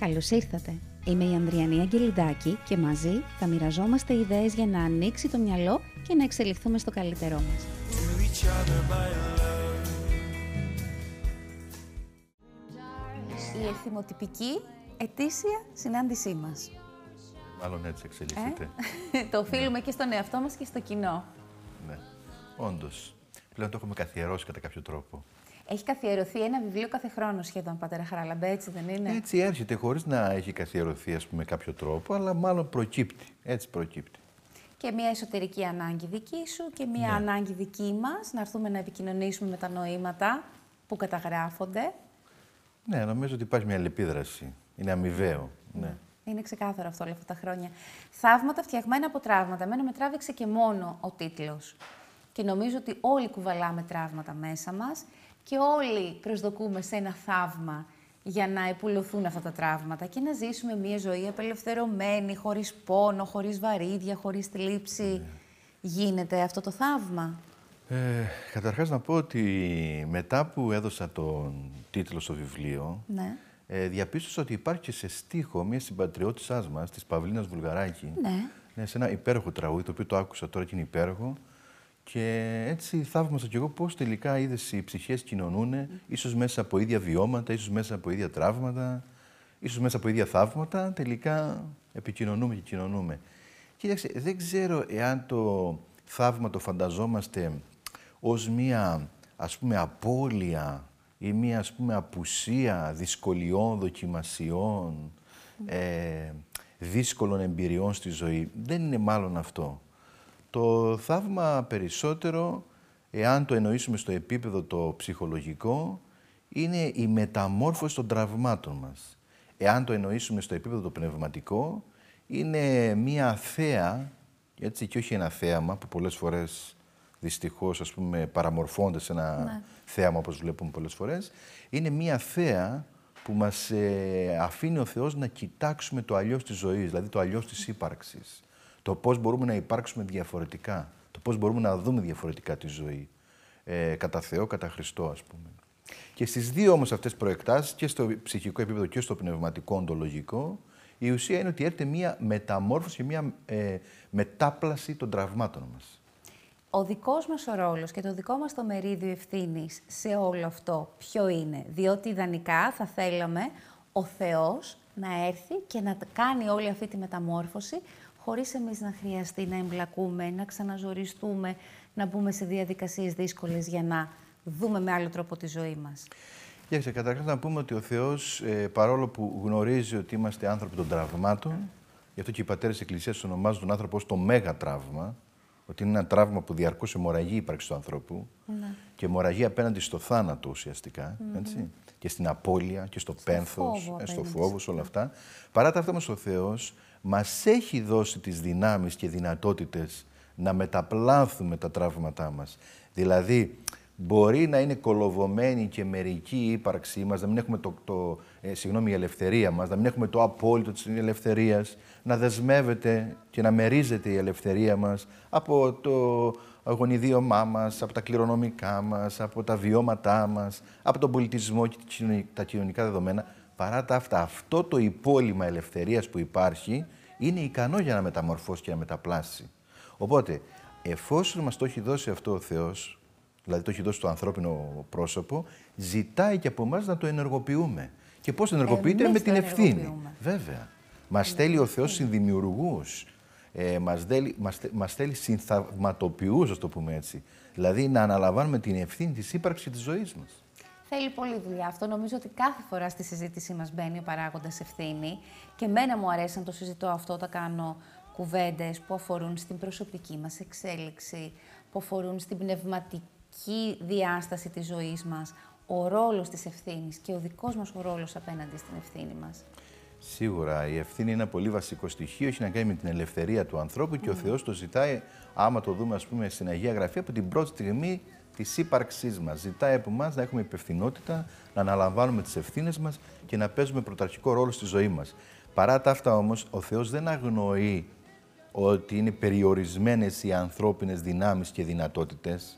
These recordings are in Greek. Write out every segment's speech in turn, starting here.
Καλώς ήρθατε. Είμαι η Ανδριανή Αγγελιδάκη και μαζί θα μοιραζόμαστε ιδέες για να ανοίξει το μυαλό και να εξελιχθούμε στο καλύτερό μας. Η εθιμοτυπική ετήσια συνάντησή μας. Μάλλον έτσι εξελίσσεται. Ε; το οφείλουμε και στον εαυτό μας και στο κοινό. Ναι, όντως. Πλέον το έχουμε καθιερώσει κατά κάποιο τρόπο. Έχει καθιερωθεί ένα βιβλίο κάθε χρόνο σχεδόν, Πατέρα Χαράλαμπε, έτσι δεν είναι; Έτσι έρχεται, χωρίς να έχει καθιερωθεί ας πούμε, κάποιο τρόπο, αλλά μάλλον προκύπτει. Έτσι προκύπτει. Και μια εσωτερική ανάγκη δική σου και μια Ναι. ανάγκη δική μας να έρθουμε να επικοινωνήσουμε με τα νοήματα που καταγράφονται. Ναι, νομίζω ότι υπάρχει μια αλληλεπίδραση. Είναι αμοιβαίο. Ναι. Είναι ξεκάθαρο αυτό όλα αυτά τα χρόνια. Θαύματα φτιαγμένα από τραύματα. Εμένα με τράβηξε και μόνο ο τίτλος. Και νομίζω ότι όλοι κουβαλάμε τραύματα μέσα μας και όλοι προσδοκούμε σε ένα θαύμα για να επουλωθούν αυτά τα τραύματα και να ζήσουμε μια ζωή απελευθερωμένη, χωρίς πόνο, χωρίς βαρύδια, χωρίς θλίψη. Γίνεται αυτό το θαύμα; Ε, καταρχάς να πω ότι μετά που έδωσα τον τίτλο στο βιβλίο, Ναι. ε, διαπίστωσα ότι υπάρχει και σε στίχο μια συμπατριώτησάς μας, της Παυλίνας Βουλγαράκη, Ναι. Ναι, σε ένα υπέροχο τραγούδι, το οποίο το άκουσα τώρα και είναι υπέροχο. Και έτσι θαύμασα κι εγώ πώς τελικά είδες οι ψυχές κοινωνούν, ίσως μέσα από ίδια βιώματα, ίσως μέσα από ίδια τραύματα, ίσως μέσα από ίδια θαύματα, τελικά επικοινωνούμε και κοινωνούμε. Κοίταξε, δεν ξέρω εάν το θαύμα το φανταζόμαστε ως μία, ας πούμε, απώλεια ή μία, ας πούμε, απουσία δυσκολιών, δοκιμασιών, ε, δύσκολων εμπειριών στη ζωή. Δεν είναι μάλλον αυτό. Το θαύμα περισσότερο, εάν το εννοήσουμε στο επίπεδο το ψυχολογικό, είναι η μεταμόρφωση των τραυμάτων μας. Εάν το εννοήσουμε στο επίπεδο το πνευματικό, είναι μία θέα, έτσι και όχι ένα θέαμα που πολλές φορές δυστυχώς ας πούμε παραμορφώνται σε ένα θέαμα όπως βλέπουμε πολλές φορές, είναι μία θέα που μας ε, αφήνει ο Θεός να κοιτάξουμε το αλλιώς της ζωής, δηλαδή το αλλιώς της ύπαρξης. Το πώς μπορούμε να υπάρξουμε διαφορετικά, το πώς μπορούμε να δούμε διαφορετικά τη ζωή. Ε, κατά Θεό, κατά Χριστό ας πούμε. Και στις δύο όμως αυτές προεκτάσεις, και στο ψυχικό επίπεδο και στο πνευματικό οντολογικό, η ουσία είναι ότι έρχεται μία μεταμόρφωση και μία ε, μετάπλαση των τραυμάτων μας. Ο δικός μας ο ρόλος και το δικό μας το μερίδιο ευθύνης σε όλο αυτό ποιο είναι; Διότι ιδανικά θα θέλαμε ο Θεός να έρθει και να κάνει όλη αυτή τη μεταμόρφωση χωρίς εμείς να χρειαστεί να εμπλακούμε, να ξαναζοριστούμε, να μπούμε σε διαδικασίες δύσκολες για να δούμε με άλλο τρόπο τη ζωή μας. Κοίταξε, καταρχάς να πούμε ότι ο Θεός, ε, παρόλο που γνωρίζει ότι είμαστε άνθρωποι των τραυμάτων, γι' αυτό και οι πατέρες της Εκκλησίας ονομάζουν τον άνθρωπο ως το μέγα τραύμα, ότι είναι ένα τραύμα που διαρκώς αιμορραγεί η ύπαρξη του ανθρώπου και αιμορραγεί απέναντι στο θάνατο ουσιαστικά, έτσι, και στην απώλεια και στο, πένθος, φόβο ε, στο απέναντι φόβος, σε όλα αυτά. Παρά τα αυτά όμως ο Θεός μας έχει δώσει τις δυνάμεις και δυνατότητες να μεταπλάθουμε τα τραύματά μας. Δηλαδή, μπορεί να είναι κολοβωμένη και μερική η ύπαρξή μας, να μην έχουμε το, το, ε, συγγνώμη, η ελευθερία μας, να μην έχουμε το απόλυτο της ελευθερίας, να δεσμεύεται και να μερίζεται η ελευθερία μας από το γονιδίωμά μας, από τα κληρονομικά μας, από τα βιώματά μας, από τον πολιτισμό και τις κοινωνι- τα κοινωνικά δεδομένα. Παρά τα αυτά, αυτό το υπόλοιμα ελευθερίας που υπάρχει είναι ικανό για να μεταμορφώσει και να μεταπλάσει. Οπότε, εφόσον μας το έχει δώσει αυτό ο Θεός, δηλαδή το έχει δώσει το ανθρώπινο πρόσωπο, ζητάει και από εμάς να το ενεργοποιούμε. Και πώς ενεργοποιείται; Εμείς με το την ευθύνη. ενεργοποιούμε. Βέβαια. Μας στέλνει ο Θεός συνδημιουργούς. Ε, μας, δέλει- μας, στε- μας στέλνει συνθαυματοποιούς, ας το πούμε έτσι. Δηλαδή να αναλαμβάνουμε την ευθύνη της ύπαρξης της ζωής μας. Θέλει πολλή δουλειά αυτό. Νομίζω ότι κάθε φορά στη συζήτησή μας μπαίνει ο παράγοντας ευθύνη. Και μένα μου αρέσει να το συζητώ αυτό όταν κάνω κουβέντες που αφορούν στην προσωπική μας εξέλιξη, που αφορούν στην πνευματική διάσταση της ζωής μας, ο ρόλος της ευθύνης και ο δικός μας ο ρόλος απέναντι στην ευθύνη μας. Σίγουρα η ευθύνη είναι ένα πολύ βασικό στοιχείο. Έχει να κάνει με την ελευθερία του ανθρώπου και ο Θεός το ζητάει, άμα το δούμε, ας πούμε, στην Αγία Γραφή, από την πρώτη στιγμή τη ύπαρξή μας. Ζητάει από εμά να έχουμε υπευθυνότητα, να αναλαμβάνουμε τις ευθύνες μας και να παίζουμε πρωταρχικό ρόλο στη ζωή μας. Παρά τα αυτά όμως, ο Θεός δεν αγνοεί ότι είναι περιορισμένες οι ανθρώπινες δυνάμεις και δυνατότητες.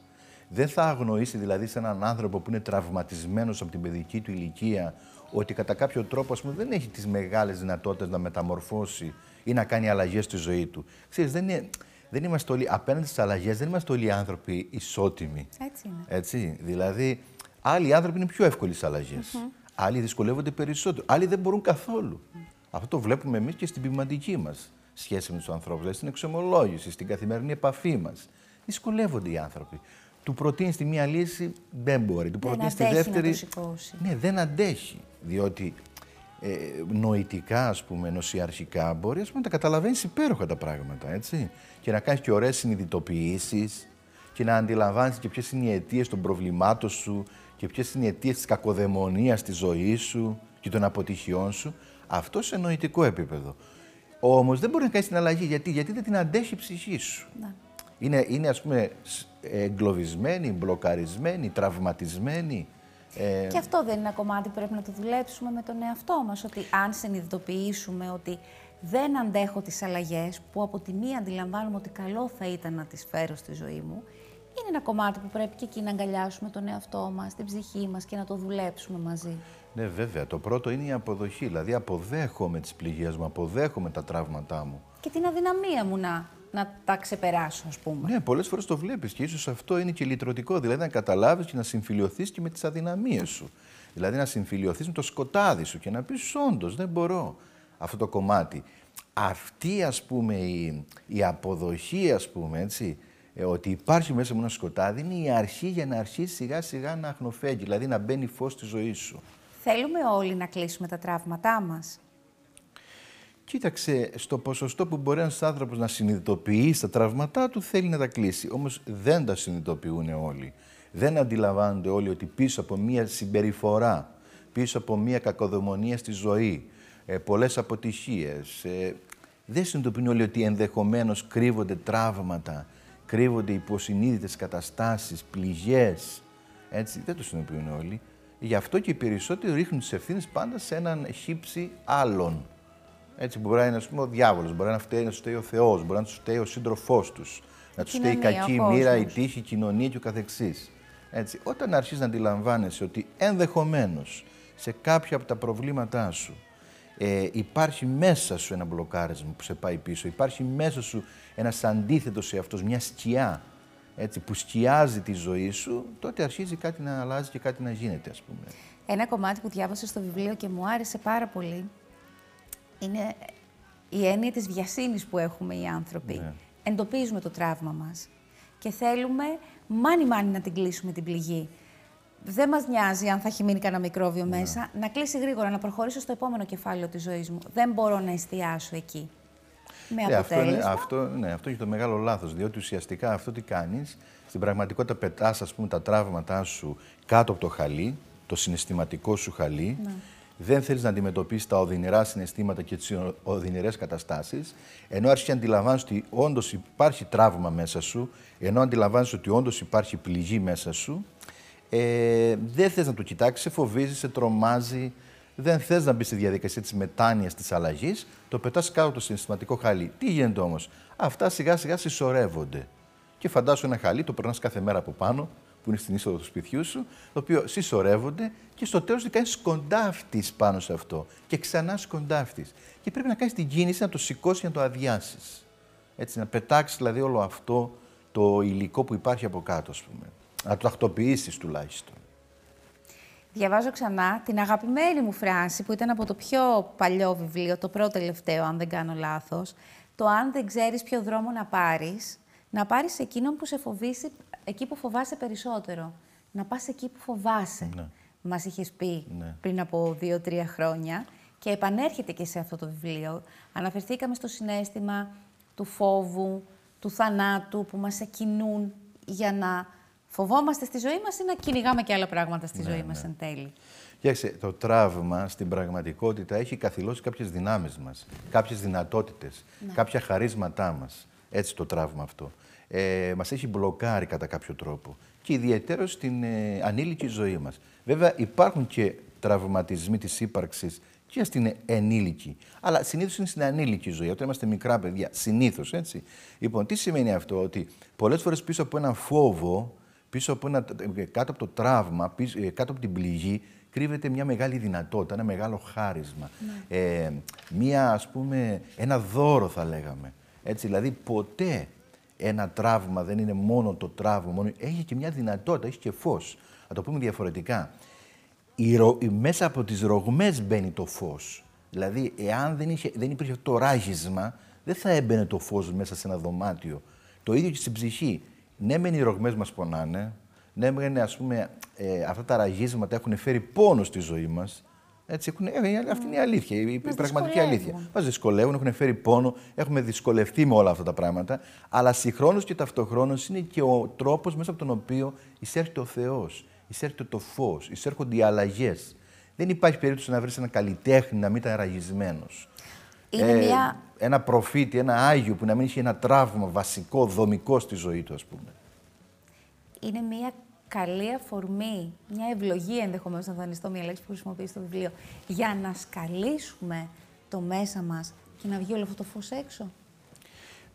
δεν θα αγνοήσει δηλαδή σε έναν άνθρωπο που είναι τραυματισμένος από την παιδική του ηλικία ότι κατά κάποιο τρόπο ας πούμε, δεν έχει τις μεγάλες δυνατότητες να μεταμορφώσει ή να κάνει αλλαγές στη ζωή του. Ξέρεις, δεν, είναι, δεν είμαστε όλοι, απέναντι στις αλλαγές, δεν είμαστε όλοι άνθρωποι ισότιμοι. Έτσι είναι. Έτσι, δηλαδή, άλλοι άνθρωποι είναι πιο εύκολοι στις αλλαγές. Άλλοι δυσκολεύονται περισσότερο. Άλλοι δεν μπορούν καθόλου. Αυτό το βλέπουμε εμείς και στην ποιηματική μας σχέση με τους ανθρώπους, δηλαδή στην εξομολόγηση, στην καθημερινή επαφή μας. Δυσκολεύονται οι άνθρωποι. Του προτείνεις τη μία λύση, δεν μπορεί. Του Δεν προτείνεις τη αντέχει να δεύτερη. το σηκώσει. Ναι, δεν αντέχει. Διότι ε, νοητικά, ας πούμε, νοσιαρχικά, μπορεί ας πούμε, να τα καταλαβαίνεις υπέροχα τα πράγματα, έτσι. Και να κάνεις και ωραίες συνειδητοποιήσεις και να αντιλαμβάνει και ποιες είναι οι αιτίες των προβλημάτων σου και ποιες είναι οι αιτίες της κακοδαιμονίας στη ζωή σου και των αποτυχιών σου. Αυτό σε νοητικό επίπεδο. Όμως δεν μπορεί να κάνεις την αλλαγή. Γιατί, Γιατί δεν την αντέχει η ψυχή σου. Ναι. Είναι, είναι ας πούμε σ- εγκλωβισμένη, μπλοκαρισμένη, τραυματισμένη. Ε, Και αυτό δεν είναι ένα κομμάτι που πρέπει να το δουλέψουμε με τον εαυτό μας, ότι αν συνειδητοποιήσουμε ότι δεν αντέχω τις αλλαγές, που από τη μία αντιλαμβάνομαι ότι καλό θα ήταν να τις φέρω στη ζωή μου, είναι ένα κομμάτι που πρέπει και εκεί να αγκαλιάσουμε τον εαυτό μας, την ψυχή μας και να το δουλέψουμε μαζί. Ναι, βέβαια. Το πρώτο είναι η αποδοχή. Δηλαδή, αποδέχομαι τις πληγές μου, αποδέχομαι τα τραύματά μου. Και την αδυναμία μου να, να τα ξεπεράσω, ας πούμε. Ναι, πολλές φορές το βλέπεις και ίσως αυτό είναι και λυτρωτικό. Δηλαδή, να καταλάβεις και να συμφιλειωθείς και με τις αδυναμίες σου. Δηλαδή, να συμφιλειωθείς με το σκοτάδι σου και να πεις όντως, δεν μπορώ αυτό το κομμάτι. Αυτή, ας πούμε, η, η αποδοχή, ας πούμε, έτσι, ε, ότι υπάρχει μέσα μου ένα σκοτάδι, είναι η αρχή για να αρχίσει σιγά σιγά να αχνοφέγγει, δηλαδή να μπαίνει φως στη ζωή σου. Θέλουμε όλοι να κλείσουμε τα τραύματά μας. Κοίταξε, στο ποσοστό που μπορεί ένας άνθρωπος να συνειδητοποιεί τα τραύματά του, θέλει να τα κλείσει. Όμως δεν τα συνειδητοποιούν όλοι. Δεν αντιλαμβάνονται όλοι ότι πίσω από μία συμπεριφορά, πίσω από μία κακοδαιμονία στη ζωή, ε, πολλές αποτυχίες, ε, δεν συνειδητοποιούν όλοι ότι ενδεχομένως κρύβονται τραύματα, κρύβονται υποσυνείδητες καταστάσεις, πληγές. Έτσι, δεν το συνειδητοποιούν όλοι. Γι' αυτό και οι περισσότεροι ρίχνουν τις ευθύνες πάντα σε έναν χύψη άλλων. Έτσι, μπορεί να είναι ας πούμε, ο διάβολος, μπορεί να φταίει να τους φταίει ο Θεός, μπορεί να τους φταίει ο σύντροφός τους, να τους φταίει η κοινωνία, κακή ο μοίρα, η κόσμος. τύχη, η κοινωνία και ο καθεξής. Έτσι, όταν αρχίζεις να αντιλαμβάνεσαι ότι ενδεχομένως σε κάποια από τα προβλήματά σου ε, υπάρχει μέσα σου ένα μπλοκάρισμα που σε πάει πίσω, υπάρχει μέσα σου ένας αντίθετος σε αυτός, μια σκιά έτσι, που σκιάζει τη ζωή σου, τότε αρχίζει κάτι να αλλάζει και κάτι να γίνεται, ας πούμε. Ένα κομμάτι που διάβασα στο βιβλίο και μου άρεσε πάρα πολύ είναι η έννοια της βιασύνης που έχουμε οι άνθρωποι. Ναι. Εντοπίζουμε το τραύμα μας και θέλουμε μάνι μάνι να την κλείσουμε την πληγή. Δεν μας νοιάζει αν θα έχει μείνει κανένα μικρόβιο μέσα, να κλείσει γρήγορα, να προχωρήσω στο επόμενο κεφάλαιο της ζωής μου. Δεν μπορώ να εστιάσω εκεί. Με Ναι, αυτό, είναι, αποτέλεσμα. αυτό, ναι, αυτό είναι το μεγάλο λάθος. Διότι ουσιαστικά αυτό τι κάνεις, στην πραγματικότητα πετάς ας πούμε, τα τραύματά σου κάτω από το χαλί, το συναισθηματικό σου χαλί. Δεν θέλεις να αντιμετωπίσεις τα οδυνηρά συναισθήματα και τις οδυνηρές καταστάσεις. Ενώ αρχίζει να αντιλαμβάνει ότι όντως υπάρχει τραύμα μέσα σου, ενώ αντιλαμβάνει ότι όντως υπάρχει πληγή μέσα σου, ε, δεν θες να το κοιτάξεις, σε φοβίζει, σε τρομάζει, δεν θες να μπεις στη διαδικασία της μετάνοιας της αλλαγής, το πετάς κάτω από το συναισθηματικό χαλί. Τι γίνεται όμως, αυτά σιγά σιγά συσσωρεύονται. Και φαντάσου ένα χαλί, το περνάς κάθε μέρα από πάνω, που είναι στην είσοδο του σπιτιού σου, το οποίο συσσωρεύονται και στο τέλος κάνεις σκοντάφτη πάνω σε αυτό. Και ξανά σκοντάφτη. Και πρέπει να κάνεις την κίνηση να το σηκώσεις και να το αδειάσεις. Έτσι, να πετάξεις δηλαδή όλο αυτό το υλικό που υπάρχει από κάτω, ας πούμε. Να το τακτοποιήσεις τουλάχιστον. Διαβάζω ξανά την αγαπημένη μου φράση που ήταν από το πιο παλιό βιβλίο, το πρώτο τελευταίο, αν δεν κάνω λάθος. Το αν δεν ξέρεις ποιο δρόμο να πάρεις, να πάρεις εκείνον που σε φοβήσει, εκεί που φοβάσαι περισσότερο. Να πας εκεί που φοβάσαι. Ναι. Μας είχες πει Ναι. πριν από δύο-τρία χρόνια και επανέρχεται και σε αυτό το βιβλίο. Αναφερθήκαμε στο συνέστημα του φόβου, του θανάτου που μας εκκινούν για να φοβόμαστε στη ζωή μας ή να κυνηγάμε και άλλα πράγματα στη ζωή μας εν τέλει. Κοιτάξτε, το τραύμα στην πραγματικότητα έχει καθυλώσει κάποιες δυνάμεις μας, κάποιες δυνατότητες, κάποια χαρίσματά μας. Έτσι το τραύμα αυτό. Ε, μας έχει μπλοκάρει κατά κάποιο τρόπο και ιδιαίτερο στην ε, ανήλικη ζωή μας. Βέβαια υπάρχουν και τραυματισμοί της ύπαρξης και στην ενήλικη. Αλλά συνήθως είναι στην ανήλικη ζωή, όταν είμαστε μικρά παιδιά. Συνήθως, έτσι. Λοιπόν, τι σημαίνει αυτό, ότι πολλές φορές πίσω από ένα φόβο Πίσω από ένα, κάτω από το τραύμα, πίσω, ε, κάτω από την πληγή, κρύβεται μια μεγάλη δυνατότητα, ένα μεγάλο χάρισμα. Ναι. Ε, μια, ας πούμε, ένα δώρο θα λέγαμε. Έτσι, δηλαδή ποτέ ένα τραύμα δεν είναι μόνο το τραύμα, μόνο... έχει και μια δυνατότητα, έχει και φως. Θα το πούμε διαφορετικά. Η Μέσα από τις ρογμές μπαίνει το φως. Δηλαδή, εάν δεν, είχε... δεν υπήρχε το ράγισμα, δεν θα έμπαινε το φως μέσα σε ένα δωμάτιο. Το ίδιο και στην ψυχή. Ναι, μεν οι ρογμές μας πονάνε, ναι, μεν ας πούμε, ε, αυτά τα ραγίσματα έχουν φέρει πόνο στη ζωή μας, έτσι, έχουν, ε, αυτή είναι η αλήθεια, η μας πραγματική αλήθεια. Μας δυσκολεύουν, έχουν φέρει πόνο, έχουμε δυσκολευτεί με όλα αυτά τα πράγματα. Αλλά συγχρόνως και ταυτοχρόνως είναι και ο τρόπος μέσα από τον οποίο εισέρχεται ο Θεός, εισέρχεται το φως, εισέρχονται οι αλλαγές. Δεν υπάρχει περίπτωση να βρεις ένα καλλιτέχνη να μην ήταν ραγισμένος. Είναι ε, μια... Ένα προφήτη, ένα άγιο που να μην είχε ένα τραύμα βασικό, δομικό στη ζωή του, ας πούμε. Είναι μια καλή αφορμή, μια ευλογία ενδεχομένως να δανειστώ μια λέξη που χρησιμοποιεί στο βιβλίο, για να σκαλίσουμε το μέσα μας και να βγει όλο αυτό το φως έξω.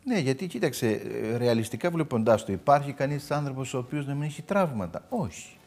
Ναι, γιατί κοίταξε, ρεαλιστικά βλέποντάς το, υπάρχει κανείς άνθρωπος ο οποίος να μην έχει τραύματα; Όχι.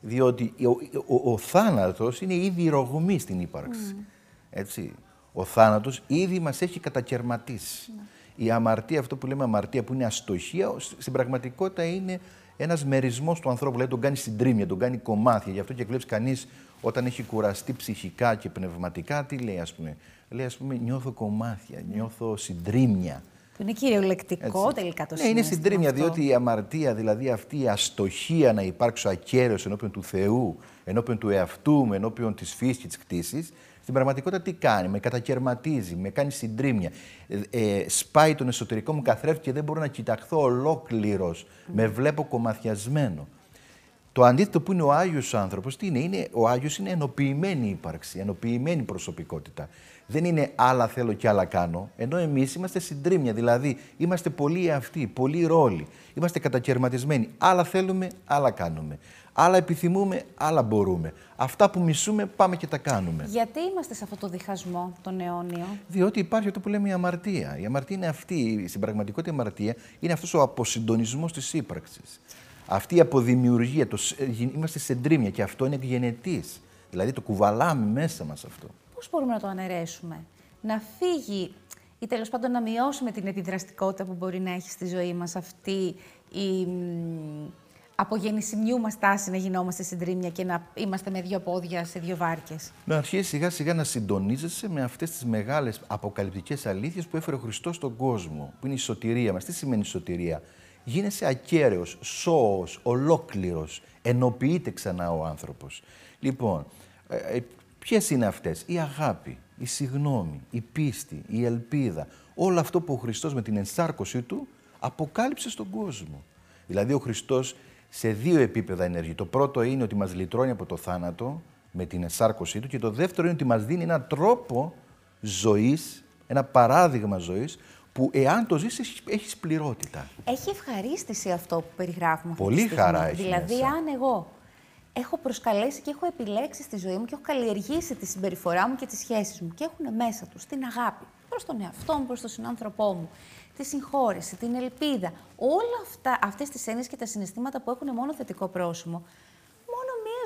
Διότι ο, ο, ο, θάνατος είναι ήδη ρογμή στην ύπαρξη. Mm. Έτσι. Ο θάνατος ήδη μας έχει κατακαιρματίσει. Ναι. Η αμαρτία, αυτό που λέμε αμαρτία, που είναι αστοχία, στην πραγματικότητα είναι ένας μερισμός του ανθρώπου. Δηλαδή τον κάνει συντρίμια, τον κάνει κομμάτια. Γι' αυτό και βλέπει κανείς όταν έχει κουραστεί ψυχικά και πνευματικά, τι λέει, ας πούμε. Λέει, ας πούμε, νιώθω κομμάτια, νιώθω συντρίμια. Που είναι κυριολεκτικό Έτσι. τελικά το Ναι, είναι συντρίμια, διότι η αμαρτία, δηλαδή αυτή η αστοχία να υπάρξω ακέραιος ενώπιον του Θεού, ενώπιον του εαυτού μου, ενώπιον της φύσης και της κτήσης, στην πραγματικότητα τι κάνει, με κατακαιρματίζει, με κάνει συντρίμια. Ε, ε, σπάει τον εσωτερικό μου καθρέφτη και δεν μπορώ να κοιταχθώ ολόκληρος. Με βλέπω κομμαθιασμένο. Το αντίθετο που είναι ο Άγιος άνθρωπος, τι είναι, είναι ο Άγιος είναι ενοποιημένη ύπαρξη, ενοποιημένη προσωπικότητα. Δεν είναι άλλα θέλω και άλλα κάνω, ενώ εμείς είμαστε συντρίμια, δηλαδή είμαστε πολύ αυτοί, πολύ ρόλοι. Είμαστε κατακαιρματισμένοι. Άλλα θέλουμε, άλλα κάνουμε. Άλλα επιθυμούμε, άλλα μπορούμε. Αυτά που μισούμε, πάμε και τα κάνουμε. Γιατί είμαστε σε αυτό το διχασμό, τον αιώνιο; Διότι υπάρχει αυτό που λέμε η αμαρτία. Η αμαρτία είναι αυτή, στην πραγματικότητα η αμαρτία είναι αυτός ο αποσυντονισμός της ύπαρξης. Αυτή η αποδημιουργία, το, είμαστε σε ντρίμια και αυτό είναι γενετή. Δηλαδή το κουβαλάμε μέσα μας αυτό. Πώς μπορούμε να το αναιρέσουμε, να φύγει ή τέλος πάντων να μειώσουμε την επιδραστικότητα που μπορεί να έχει στη ζωή μας αυτή η από γεννησιμιού μας τάση να γινόμαστε συντρίμια και να είμαστε με δύο πόδια σε δύο βάρκες; Να αρχίσει σιγά σιγά να συντονίζεσαι με αυτές τις μεγάλες αποκαλυπτικές αλήθειες που έφερε ο Χριστός στον κόσμο, που είναι η σωτηρία μας. Τι σημαίνει η σωτηρία, Γίνεσαι ακέραιος, σώος, ολόκληρος. Ενοποιείται ξανά ο άνθρωπος. Λοιπόν, ε, ε ποιες είναι αυτές, η αγάπη, η συγνώμη, η πίστη, η ελπίδα. Όλο αυτό που ο Χριστός με την ενσάρκωσή του αποκάλυψε στον κόσμο. Δηλαδή ο Χριστός σε δύο επίπεδα ενεργεί. Το πρώτο είναι ότι μας λυτρώνει από το θάνατο με την εσάρκωσή του και το δεύτερο είναι ότι μας δίνει έναν τρόπο ζωής, ένα παράδειγμα ζωής που εάν το ζεις έχεις πληρότητα. Έχει ευχαρίστηση αυτό που περιγράφουμε αυτή Πολύ χαρά έχει Δηλαδή αν εγώ έχω προσκαλέσει και έχω επιλέξει στη ζωή μου και έχω καλλιεργήσει τη συμπεριφορά μου και τις σχέσεις μου και έχουν μέσα τους την αγάπη προς τον εαυτό μου, προς τον συνάνθρωπό μου, τη συγχώρεση, την ελπίδα. Όλα αυτά, αυτές τις έννοιες και τα συναισθήματα που έχουν μόνο θετικό πρόσημο, μόνο μία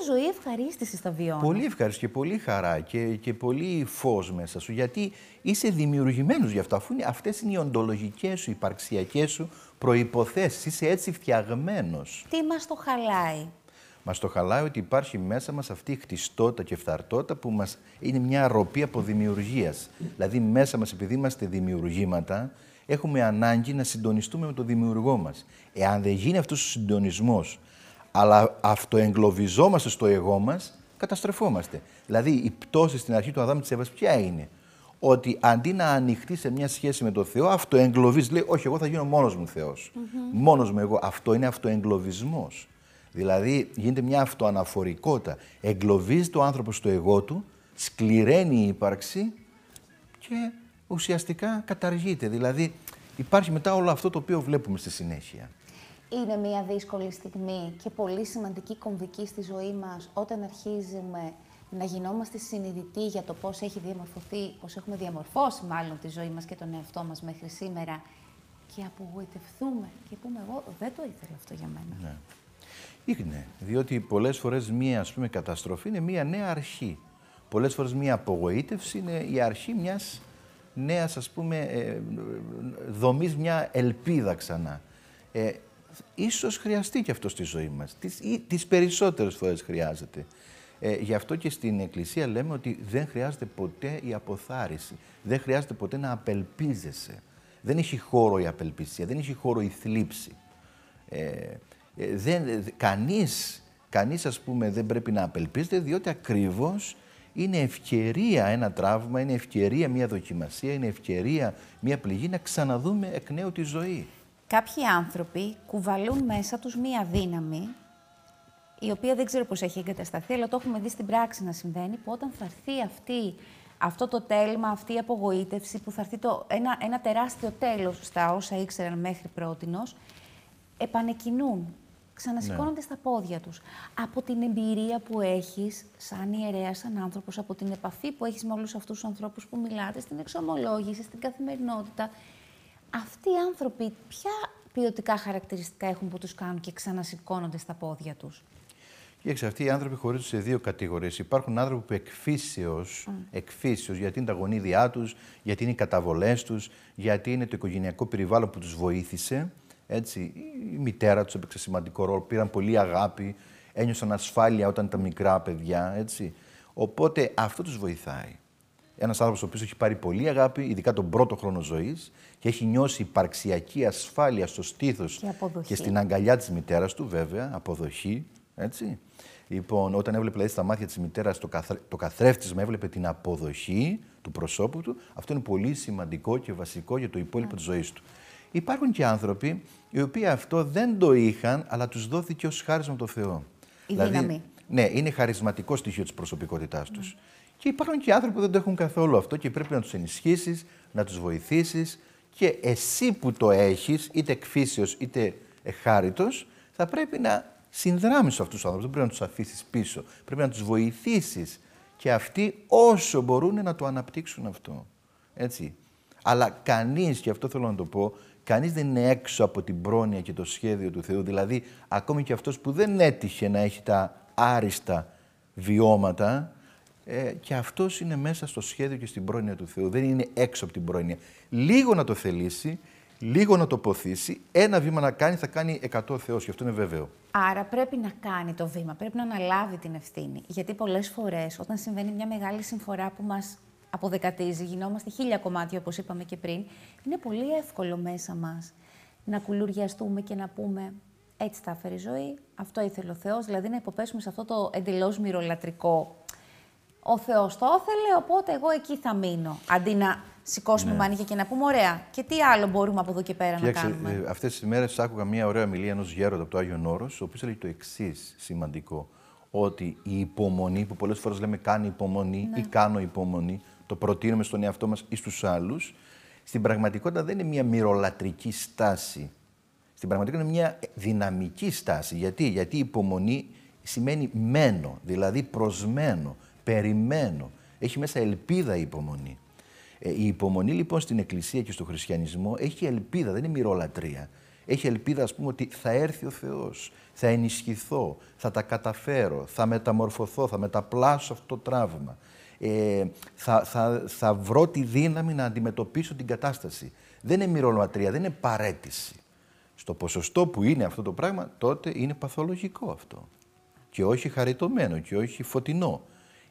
ζωή ευχαρίστηση στα βιώνω. Πολύ ευχαριστή και πολύ χαρά και, και πολύ φως μέσα σου, γιατί είσαι δημιουργημένος γι' αυτό, αφού είναι, αυτές είναι οι οντολογικές σου, υπαρξιακές σου προϋποθέσεις, είσαι έτσι φτιαγμένος. Τι μας το χαλάει; Μας το χαλάει ότι υπάρχει μέσα μας αυτή η χτιστότητα και φθαρτότητα που μας είναι μια αρροπή από δημιουργίας. Δηλαδή, μέσα μας, επειδή είμαστε δημιουργήματα, έχουμε ανάγκη να συντονιστούμε με τον δημιουργό μας. Εάν δεν γίνει αυτός ο συντονισμός, αλλά αυτοεγκλωβιζόμαστε στο εγώ μας, καταστρεφόμαστε. Δηλαδή, η πτώση στην αρχή του Αδάμ της Εύας ποια είναι; Ότι αντί να ανοιχτεί σε μια σχέση με τον Θεό, αυτοεγκλωβίζεις. Λέει, όχι, εγώ θα γίνω μόνος μου Θεός. Mm Μόνος μου εγώ. Αυτό είναι αυτοεγκλωβισμός. Δηλαδή, γίνεται μια αυτοαναφορικότητα. Εγκλωβίζει το άνθρωπο στο εγώ του, σκληραίνει η ύπαρξη και ουσιαστικά καταργείται. Δηλαδή υπάρχει μετά όλο αυτό το οποίο βλέπουμε στη συνέχεια. Είναι μια δύσκολη στιγμή και πολύ σημαντική κομβική στη ζωή μας όταν αρχίζουμε να γινόμαστε συνειδητοί για το πώς έχει διαμορφωθεί, πώς έχουμε διαμορφώσει μάλλον τη ζωή μας και τον εαυτό μας μέχρι σήμερα και απογοητευτούμε και πούμε εγώ δεν το ήθελα αυτό για μένα. Ναι. Είναι, διότι πολλές φορές μία ας πούμε, καταστροφή είναι μία νέα αρχή. Πολλές φορές μία απογοήτευση είναι η αρχή μιας νέας ας πούμε, ε, δομής, μια ελπίδα ξανά. Ε, ίσως χρειαστεί και αυτό στη ζωή μας. Τις, ή, τις περισσότερες φορές χρειάζεται. Ε, γι' αυτό και στην Εκκλησία λέμε ότι δεν χρειάζεται ποτέ η αποθάριση. Δεν χρειάζεται ποτέ να απελπίζεσαι. Δεν έχει χώρο η απελπισία, δεν έχει χώρο η θλίψη. Ε, ε δεν, κανείς, κανείς ας πούμε δεν πρέπει να απελπίζεται διότι ακριβώς είναι ευκαιρία ένα τραύμα, είναι ευκαιρία μια δοκιμασία, είναι ευκαιρία μια πληγή να ξαναδούμε εκ νέου τη ζωή. Κάποιοι άνθρωποι κουβαλούν μέσα τους μία δύναμη, η οποία δεν ξέρω πώς έχει εγκατασταθεί, αλλά το έχουμε δει στην πράξη να συμβαίνει, που όταν θα έρθει αυτή, αυτό το τέλμα, αυτή η απογοήτευση, που θα έρθει το, ένα, ένα τεράστιο τέλος στα όσα ήξεραν μέχρι πρότινος, επανεκκινούν ξανασηκώνονται ναι. στα πόδια τους. Από την εμπειρία που έχεις σαν ιερέας, σαν άνθρωπος, από την επαφή που έχεις με όλους αυτούς τους ανθρώπους που μιλάτε, στην εξομολόγηση, στην καθημερινότητα, αυτοί οι άνθρωποι ποια ποιοτικά χαρακτηριστικά έχουν που τους κάνουν και ξανασηκώνονται στα πόδια τους; Κοίταξε, αυτοί οι άνθρωποι χωρίζονται σε δύο κατηγορίες. Υπάρχουν άνθρωποι που εκφύσεως, mm. γιατί είναι τα γονίδια τους, γιατί είναι οι καταβολές τους, γιατί είναι το οικογενειακό περιβάλλον που τους βοήθησε. Έτσι, η μητέρα τους έπαιξε σημαντικό ρόλο, πήραν πολύ αγάπη, ένιωσαν ασφάλεια όταν ήταν μικρά παιδιά. Έτσι. Οπότε αυτό τους βοηθάει. Ένας άνθρωπος ο οποίος έχει πάρει πολύ αγάπη, ειδικά τον πρώτο χρόνο ζωής, και έχει νιώσει υπαρξιακή ασφάλεια στο στήθος και, και, στην αγκαλιά της μητέρας του, βέβαια, αποδοχή. Έτσι. Λοιπόν, όταν έβλεπε δηλαδή, στα μάτια της μητέρας το, καθρέ, το καθρέφτισμα, έβλεπε την αποδοχή του προσώπου του. Αυτό είναι πολύ σημαντικό και βασικό για το υπόλοιπο της ζωής του. Υπάρχουν και άνθρωποι οι οποίοι αυτό δεν το είχαν, αλλά τους δόθηκε ως χάρισμα από το Θεό. Η δηλαδή, δύναμη. Ναι, είναι χαρισματικό στοιχείο της προσωπικότητάς τους. Και υπάρχουν και άνθρωποι που δεν το έχουν καθόλου αυτό και πρέπει να τους ενισχύσεις, να τους βοηθήσεις και εσύ που το έχεις, είτε εκφύσεως είτε εχάριτος, θα πρέπει να συνδράμεις αυτούς τους άνθρωπους, δεν πρέπει να τους αφήσεις πίσω. Πρέπει να τους βοηθήσεις και αυτοί όσο μπορούν να το αναπτύξουν αυτό. Έτσι. Αλλά κανείς, και αυτό θέλω να το πω, Κανείς δεν είναι έξω από την πρόνοια και το σχέδιο του Θεού. Δηλαδή, ακόμη και αυτός που δεν έτυχε να έχει τα άριστα βιώματα, ε, και αυτός είναι μέσα στο σχέδιο και στην πρόνοια του Θεού. Δεν είναι έξω από την πρόνοια. Λίγο να το θελήσει, λίγο να το ποθήσει, ένα βήμα να κάνει, θα κάνει εκατό Θεός και αυτό είναι βέβαιο. Άρα πρέπει να κάνει το βήμα, πρέπει να αναλάβει την ευθύνη. Γιατί πολλές φορές όταν συμβαίνει μια μεγάλη συμφορά που μας αποδεκατίζει, γινόμαστε χίλια κομμάτια όπως είπαμε και πριν, είναι πολύ εύκολο μέσα μας να κουλουριαστούμε και να πούμε έτσι θα έφερε η ζωή, αυτό ήθελε ο Θεός, δηλαδή να υποπέσουμε σε αυτό το εντελώς μυρολατρικό ο Θεός το ήθελε, οπότε εγώ εκεί θα μείνω. Αντί να σηκώσουμε ναι. μάνικια και να πούμε: Ωραία, και τι άλλο μπορούμε από εδώ και πέρα να κάνουμε; Ε, Αυτές τις μέρες άκουγα μια ωραία μιλία ενός γέροντα από το Άγιο Νόρο, ο οποίος έλεγε το εξής σημαντικό. Ότι η υπομονή, που πολλές φορές λέμε κάνει υπομονή ναι. ή κάνω υπομονή, το προτείνουμε στον εαυτό μας ή στους άλλους, στην πραγματικότητα δεν είναι μια μυρολατρική στάση. Στην πραγματικότητα είναι μια δυναμική στάση. Γιατί, Γιατί η υπομονή σημαίνει μένω, δηλαδή προσμένω, περιμένω. Έχει μέσα ελπίδα η υπομονή. Ε, η υπομονή λοιπόν στην Εκκλησία και στο χριστιανισμό έχει ελπίδα, δεν είναι μυρολατρεία. Έχει ελπίδα, ας πούμε, ότι θα έρθει ο Θεός, θα ενισχυθώ, θα τα καταφέρω, θα μεταμορφωθώ, θα μεταπλάσω αυτό το τραύμα ε, θα, θα, θα βρω τη δύναμη να αντιμετωπίσω την κατάσταση. Δεν είναι μυρολατρεία, δεν είναι παρέτηση. Στο ποσοστό που είναι αυτό το πράγμα, τότε είναι παθολογικό αυτό. Και όχι χαριτωμένο και όχι φωτεινό.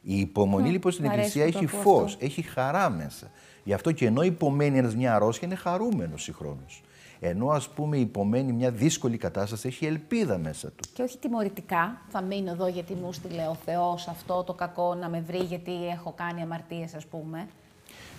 Η υπομονή λοιπόν στην Εκκλησία έχει φως, έχει χαρά μέσα. Γι' αυτό και ενώ υπομένει ένας μια αρρώστια είναι χαρούμενος συγχρόνως. Ενώ ας πούμε υπομένει μια δύσκολη κατάσταση, έχει ελπίδα μέσα του. Και όχι τιμωρητικά, θα μείνω εδώ γιατί μου στείλε ο Θεός αυτό το κακό να με βρει γιατί έχω κάνει αμαρτίες ας πούμε.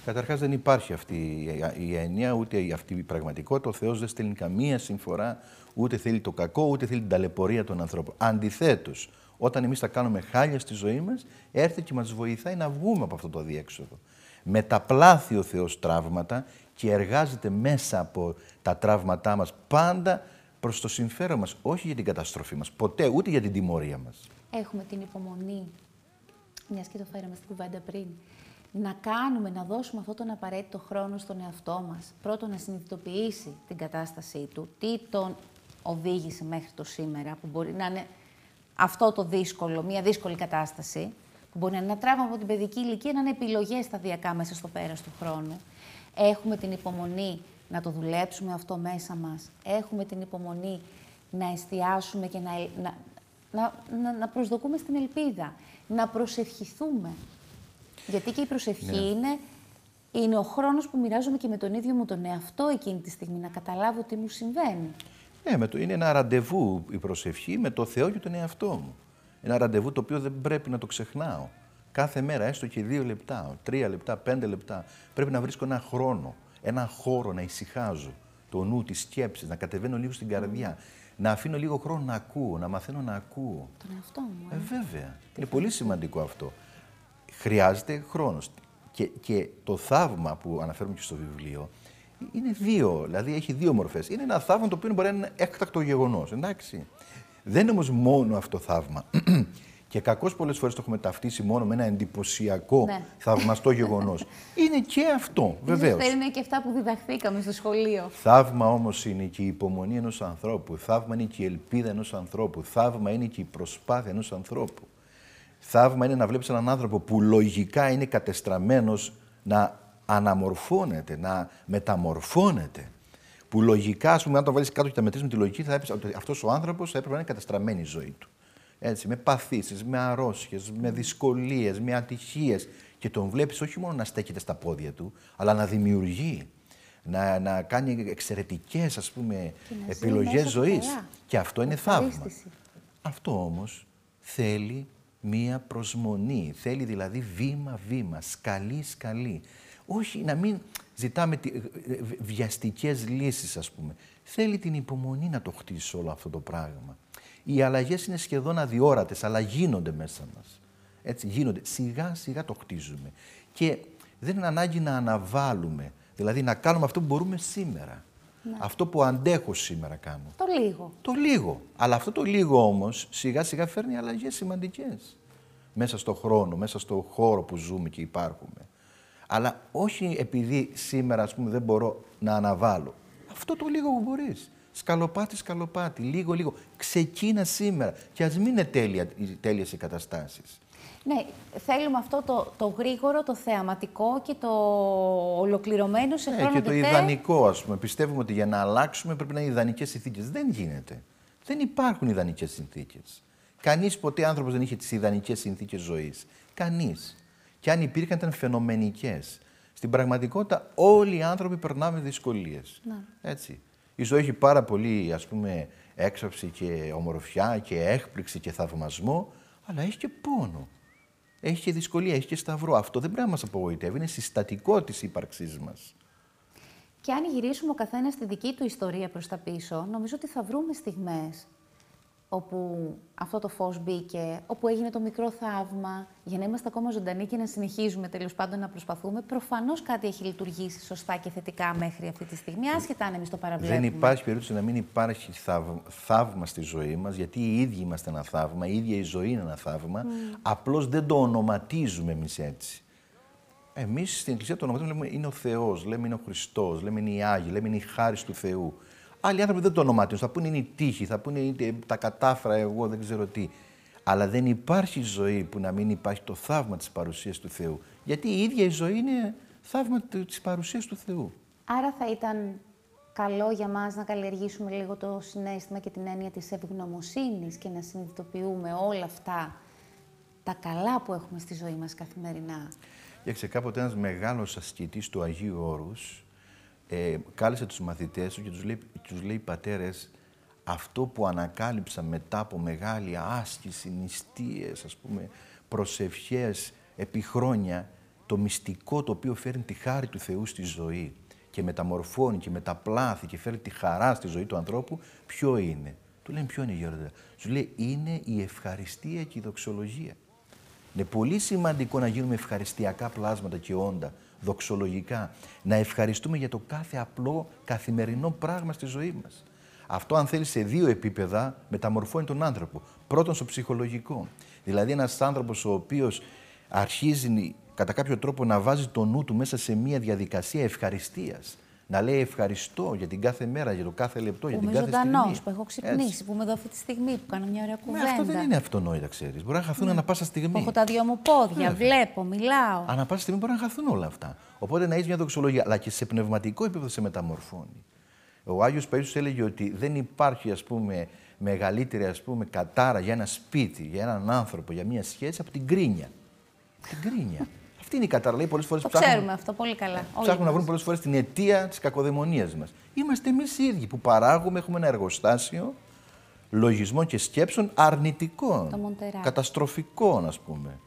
Καταρχάς δεν υπάρχει αυτή η έννοια, ούτε αυτή η πραγματικότητα. Ο Θεός δεν στέλνει καμία συμφορά, ούτε θέλει το κακό, ούτε θέλει την ταλαιπωρία των ανθρώπων. Αντιθέτως, όταν εμείς θα κάνουμε χάλια στη ζωή μας, έρθει και μας βοηθάει να βγούμε από αυτό το διέξοδο. Μεταπλάθει ο Θεός τραύματα και εργάζεται μέσα από τα τραύματά μας πάντα προς το συμφέρον μας, όχι για την καταστροφή μας, ποτέ ούτε για την τιμωρία μας. Έχουμε την υπομονή, μια και το φέραμε στην κουβέντα πριν, να κάνουμε, να δώσουμε αυτόν τον απαραίτητο χρόνο στον εαυτό μας. Πρώτον, να συνειδητοποιήσει την κατάστασή του, τι τον οδήγησε μέχρι το σήμερα, που μπορεί να είναι αυτό το δύσκολο, μια δύσκολη κατάσταση, που μπορεί να είναι ένα τραύμα από την παιδική ηλικία, να είναι επιλογές σταδιακά μέσα στο πέρας του χρόνου. Έχουμε την υπομονή να το δουλέψουμε αυτό μέσα μας. Έχουμε την υπομονή να εστιάσουμε και να, να, να, να προσδοκούμε στην ελπίδα. Να προσευχηθούμε. Γιατί και η προσευχή Ναι. είναι, είναι ο χρόνος που μοιράζομαι και με τον ίδιο μου τον εαυτό εκείνη τη στιγμή, να καταλάβω τι μου συμβαίνει. Ναι, με το, είναι ένα ραντεβού η προσευχή με το Θεό και τον εαυτό μου. Ένα ραντεβού το οποίο δεν πρέπει να το ξεχνάω. Κάθε μέρα, έστω και δύο λεπτά, τρία λεπτά, πέντε λεπτά, πρέπει να βρίσκω ένα χρόνο, ένα χώρο να ησυχάζω. Το νου, τις σκέψεις, να κατεβαίνω λίγο στην καρδιά. Να αφήνω λίγο χρόνο να ακούω, να μαθαίνω να ακούω. Τον εαυτό μου. Ε, βέβαια. Είναι πολύ σημαντικό αυτό. Χρειάζεται χρόνος. Και, και το θαύμα που αναφέρουμε και στο βιβλίο είναι δύο. Δηλαδή έχει δύο μορφές. Είναι ένα θαύμα το οποίο μπορεί να είναι έκτακτο γεγονός. Εντάξει. Δεν είναι όμως μόνο αυτό θαύμα. και κακώς πολλές φορές το έχουμε ταυτίσει μόνο με ένα εντυπωσιακό Ναι. θαυμαστό γεγονός. είναι και αυτό, βεβαίως. Ίσως είναι και αυτά που διδαχθήκαμε στο σχολείο. Θαύμα όμως είναι και η υπομονή ενός ανθρώπου. Θαύμα είναι και η ελπίδα ενός ανθρώπου. Θαύμα είναι και η προσπάθεια ενός ανθρώπου. Θαύμα είναι να βλέπεις έναν άνθρωπο που λογικά είναι κατεστραμμένος να αναμορφώνεται, να μεταμορφώνεται. Που λογικά, ας πούμε, αν το βάλεις κάτω και τα μετρήσεις με τη λογική, θα έπρεπε ότι αυτός ο άνθρωπος θα έπρεπε να είναι κατεστραμμένη η ζωή του. Έτσι, με παθήσεις, με αρρώστιες, με δυσκολίες, με ατυχίες. Και τον βλέπεις όχι μόνο να στέκεται στα πόδια του, αλλά να δημιουργεί. Να, να κάνει εξαιρετικές, ας πούμε, Και να ζει επιλογές μέσα του ζωής. καλά. Και αυτό είναι θαύμα. Ευχαρίστηση. Αυτό όμως θέλει μία προσμονή. Θέλει δηλαδή βήμα-βήμα, σκαλί-σκαλί. Όχι να μην ζητάμε τι- ε, ε, βιαστικές λύσεις, ας πούμε. Θέλει την υπομονή να το χτίσει όλο αυτό το πράγμα. Οι αλλαγές είναι σχεδόν αδιόρατες, αλλά γίνονται μέσα μας. Έτσι γίνονται. Σιγά-σιγά το χτίζουμε. Και δεν είναι ανάγκη να αναβάλουμε. Δηλαδή να κάνουμε αυτό που μπορούμε σήμερα. Αυτό που αντέχω σήμερα κάνω. Το λίγο. Το λίγο. Αλλά αυτό το λίγο όμως σιγά σιγά φέρνει αλλαγές σημαντικές. Μέσα στο χρόνο, μέσα στο χώρο που ζούμε και υπάρχουμε. Αλλά όχι επειδή σήμερα ας πούμε δεν μπορώ να αναβάλω. Αυτό το λίγο που μπορείς. Σκαλοπάτι, σκαλοπάτι, λίγο, λίγο. Ξεκίνα σήμερα. Και ας μην είναι τέλεια, τέλειες οι καταστάσεις. Ναι, θέλουμε αυτό το, το γρήγορο, το θεαματικό και το ολοκληρωμένο σε Ναι, χρόνο και το τετέ. ιδανικό, ας πούμε. Πιστεύουμε ότι για να αλλάξουμε πρέπει να είναι ιδανικές συνθήκες. Δεν γίνεται. Δεν υπάρχουν ιδανικές συνθήκες. Κανείς ποτέ άνθρωπος δεν είχε τις ιδανικές συνθήκες ζωής. Κανείς. Και αν υπήρχαν ήταν φαινομενικές. Στην πραγματικότητα όλοι οι άνθρωποι περνάμε δυσκολίες. Έτσι. Η ζωή έχει πάρα πολύ ας πούμε έξαψη και ομορφιά και έκπληξη και θαυμασμό, αλλά έχει και πόνο. Έχει και δυσκολία, έχει και σταυρό. Αυτό δεν πρέπει να μας απογοητεύει. Είναι συστατικό της ύπαρξής μας. Και αν γυρίσουμε ο καθένας στη δική του ιστορία προς τα πίσω, νομίζω ότι θα βρούμε στιγμές όπου αυτό το φως μπήκε, όπου έγινε το μικρό θαύμα, για να είμαστε ακόμα ζωντανοί και να συνεχίζουμε τέλος πάντων να προσπαθούμε. Προφανώς κάτι έχει λειτουργήσει σωστά και θετικά μέχρι αυτή τη στιγμή, άσχετα αν εμείς το παραβλέπουμε. Δεν υπάρχει περίπτωση να μην υπάρχει θαύ- θαύμα στη ζωή μας, γιατί οι ίδιοι είμαστε ένα θαύμα, η ίδια η ζωή είναι ένα θαύμα, απλώς δεν το ονοματίζουμε εμείς έτσι. Εμείς στην Εκκλησία το ονοματίζουμε, λέμε είναι ο Θεός, λέμε είναι ο Χριστός, λέμε είναι οι Άγιοι, λέμε είναι η χάρη του Θεού. Άλλοι άνθρωποι δεν το ονοματίζουν, θα πούνε είναι η τύχη, θα πούνε είναι τα κατάφερα εγώ, δεν ξέρω τι. Αλλά δεν υπάρχει ζωή που να μην υπάρχει το θαύμα της παρουσίας του Θεού. Γιατί η ίδια η ζωή είναι θαύμα του- της παρουσίας του Θεού. Άρα θα ήταν καλό για μας να καλλιεργήσουμε λίγο το συνέστημα και την έννοια της ευγνωμοσύνης και να συνειδητοποιούμε όλα αυτά τα καλά που έχουμε στη ζωή μας καθημερινά; Κοίταξε, κάποτε ένας μεγάλος ασκητής του Αγίου Όρους ε, κάλεσε τους μαθητές του και τους λέει, τους λέει πατέρες αυτό που ανακάλυψα μετά από μεγάλη άσκηση, νηστείες, ας πούμε, προσευχές επί χρόνια, το μυστικό το οποίο φέρνει τη χάρη του Θεού στη ζωή και μεταμορφώνει και μεταπλάθει και φέρνει τη χαρά στη ζωή του ανθρώπου, ποιο είναι; Του λένε ποιο είναι Γέροντα. Του λέει είναι η ευχαριστία και η δοξολογία. Είναι πολύ σημαντικό να γίνουμε ευχαριστιακά πλάσματα και όντα, δοξολογικά. Να ευχαριστούμε για το κάθε απλό καθημερινό πράγμα στη ζωή μας. Αυτό, αν θέλεις, σε δύο επίπεδα μεταμορφώνει τον άνθρωπο. Πρώτον, στο ψυχολογικό. Δηλαδή, ένας άνθρωπος ο οποίος αρχίζει κατά κάποιο τρόπο να βάζει το νου του μέσα σε μια διαδικασία ευχαριστίας. Να λέει ευχαριστώ για την κάθε μέρα, για το κάθε λεπτό, για Που την είμαι κάθε ζωντανός, στιγμή. που έχω Έτσι. ξυπνήσει, που είμαι εδώ αυτή τη στιγμή, που κάνω μια ωραία Μα κουβέντα. αυτό δεν είναι αυτονόητα, ξέρεις. Μπορεί να χαθούν ανα πάσα Που στιγμή. έχω τα δυο μου πόδια, Βέβαια. βλέπω, μιλάω. Ανά πάσα στιγμή μπορεί να χαθούν όλα αυτά. Οπότε να έχει μια δοξολογία, αλλά και σε πνευματικό επίπεδο σε μεταμορφώνει. Ο Άγιος Παίσιο έλεγε ότι δεν υπάρχει ας πούμε, μεγαλύτερη ας πούμε, κατάρα για ένα σπίτι, για έναν άνθρωπο, για μια σχέση από την κρίνια. Την κρίνια. Αυτή είναι η κατάρα. Λέει πολλές φορές Το ξέρουμε αυτό πολύ καλά. όλοι Ψάχνουν να μας. βρουν πολλές φορές την αιτία της κακοδαιμονίας μας. Είμαστε εμείς οι ίδιοι που παράγουμε, έχουμε ένα εργοστάσιο λογισμών και σκέψεων αρνητικών. Το Μοντεράκι. Καταστροφικών, ας πούμε.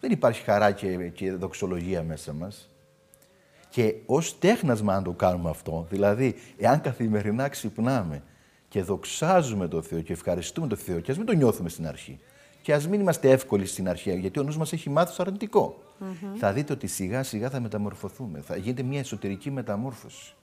Δεν υπάρχει χαρά και, και δοξολογία μέσα μας. Και ως τέχνασμα, αν το κάνουμε αυτό, δηλαδή, εάν καθημερινά ξυπνάμε και δοξάζουμε τον Θεό και ευχαριστούμε τον Θεό, και ας μην το νιώθουμε στην αρχή, και ας μην είμαστε εύκολοι στην αρχή, γιατί ο νους μας έχει μάθει στο αρνητικο θα δείτε ότι σιγά σιγά θα μεταμορφωθούμε. Θα γίνεται μια εσωτερική μεταμόρφωση.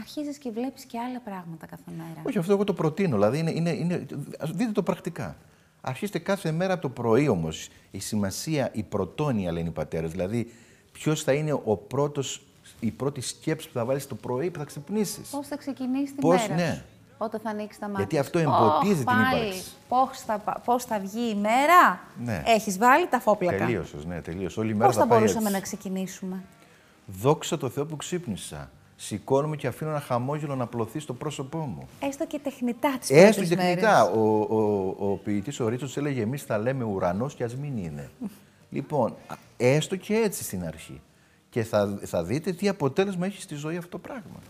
Αρχίζεις και βλέπεις και άλλα πράγματα κάθε μέρα. Όχι, αυτό εγώ το προτείνω. Δηλαδή, είναι, είναι, είναι, ας δείτε το πρακτικά. Αρχίστε κάθε μέρα από το πρωί όμως. Η σημασία, η πρωτόνια λένε οι πατέρες. Δηλαδή, ποιος θα είναι ο πρώτος, η πρώτη σκέψη που θα βάλεις το πρωί που θα ξυπνήσεις. Πώς θα ξεκινήσεις τη Πώς, μέρα ναι. Σου, Όταν θα ανοίξει τα μάτια. Γιατί αυτό σου. εμποτίζει Ωχ, την πάλι. ύπαρξη. Πώς θα, πα- πώς θα βγει η μέρα; Ναι. Έχεις βάλει τα φόπλακα. Τελείωσες, ναι, τελείωσες. Όλη η μέρα Πώς θα πάει μπορούσαμε έτσι. να ξεκινήσουμε; Δόξα τω Θεώ που ξύπνησα. Σηκώνομαι και αφήνω ένα χαμόγελο να πλωθεί στο πρόσωπό μου. Έστω και τεχνητά τις Έστω πρώτες και μέρες. τεχνητά. Ο, ο, ο ποιητής ο Ρίτσος έλεγε: Εμείς θα λέμε ουρανός και ας μην είναι. λοιπόν, α- έστω και έτσι στην αρχή. Και θα, θα δείτε τι αποτέλεσμα έχει στη ζωή αυτό το πράγμα.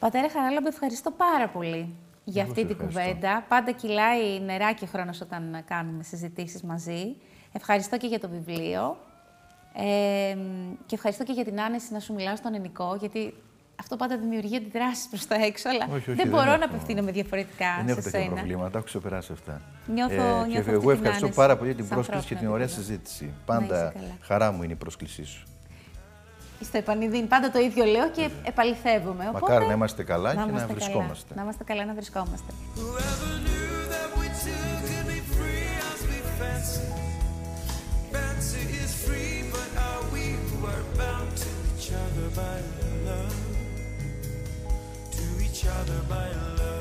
Πατέρα Χαράλαμπη, ευχαριστώ πάρα πολύ για Εγώ αυτή σε την ευχαριστώ. κουβέντα. Πάντα κυλάει νεράκι ο χρόνος όταν κάνουμε συζητήσεις μαζί. Ευχαριστώ και για το βιβλίο. Ε, και ευχαριστώ και για την άνεση να σου μιλάω στον ελληνικό, γιατί αυτό πάντα δημιουργεί αντιδράσεις προς τα έξω, αλλά Όχι, όχι, δεν δεν μπορώ έχω. να απευθύνομαι διαφορετικά Δεν έχω σε τέτοια σένα. προβλήματα, έχω ξεπεράσει αυτά. Νιώθω- και νιώθω αυτή εγώ την ευχαριστώ άνεση πάρα πολύ για την σαν πρόσκληση και την ανθρώπινο ωραία επίπεδο. συζήτηση. Να Πάντα είσαι καλά. χαρά μου είναι η πρόσκλησή σου. Στο επανειδήν, πάντα το ίδιο λέω και επαληθεύομαι. Οπότε, Μακάρι να είμαστε καλά και να είμαστε καλά. βρισκόμαστε. Να είμαστε καλά να βρισκόμαστε. Whoever knew that we two could be free as we fancy? Fancy is free, but are we who are bound to each other by love? To each other by love.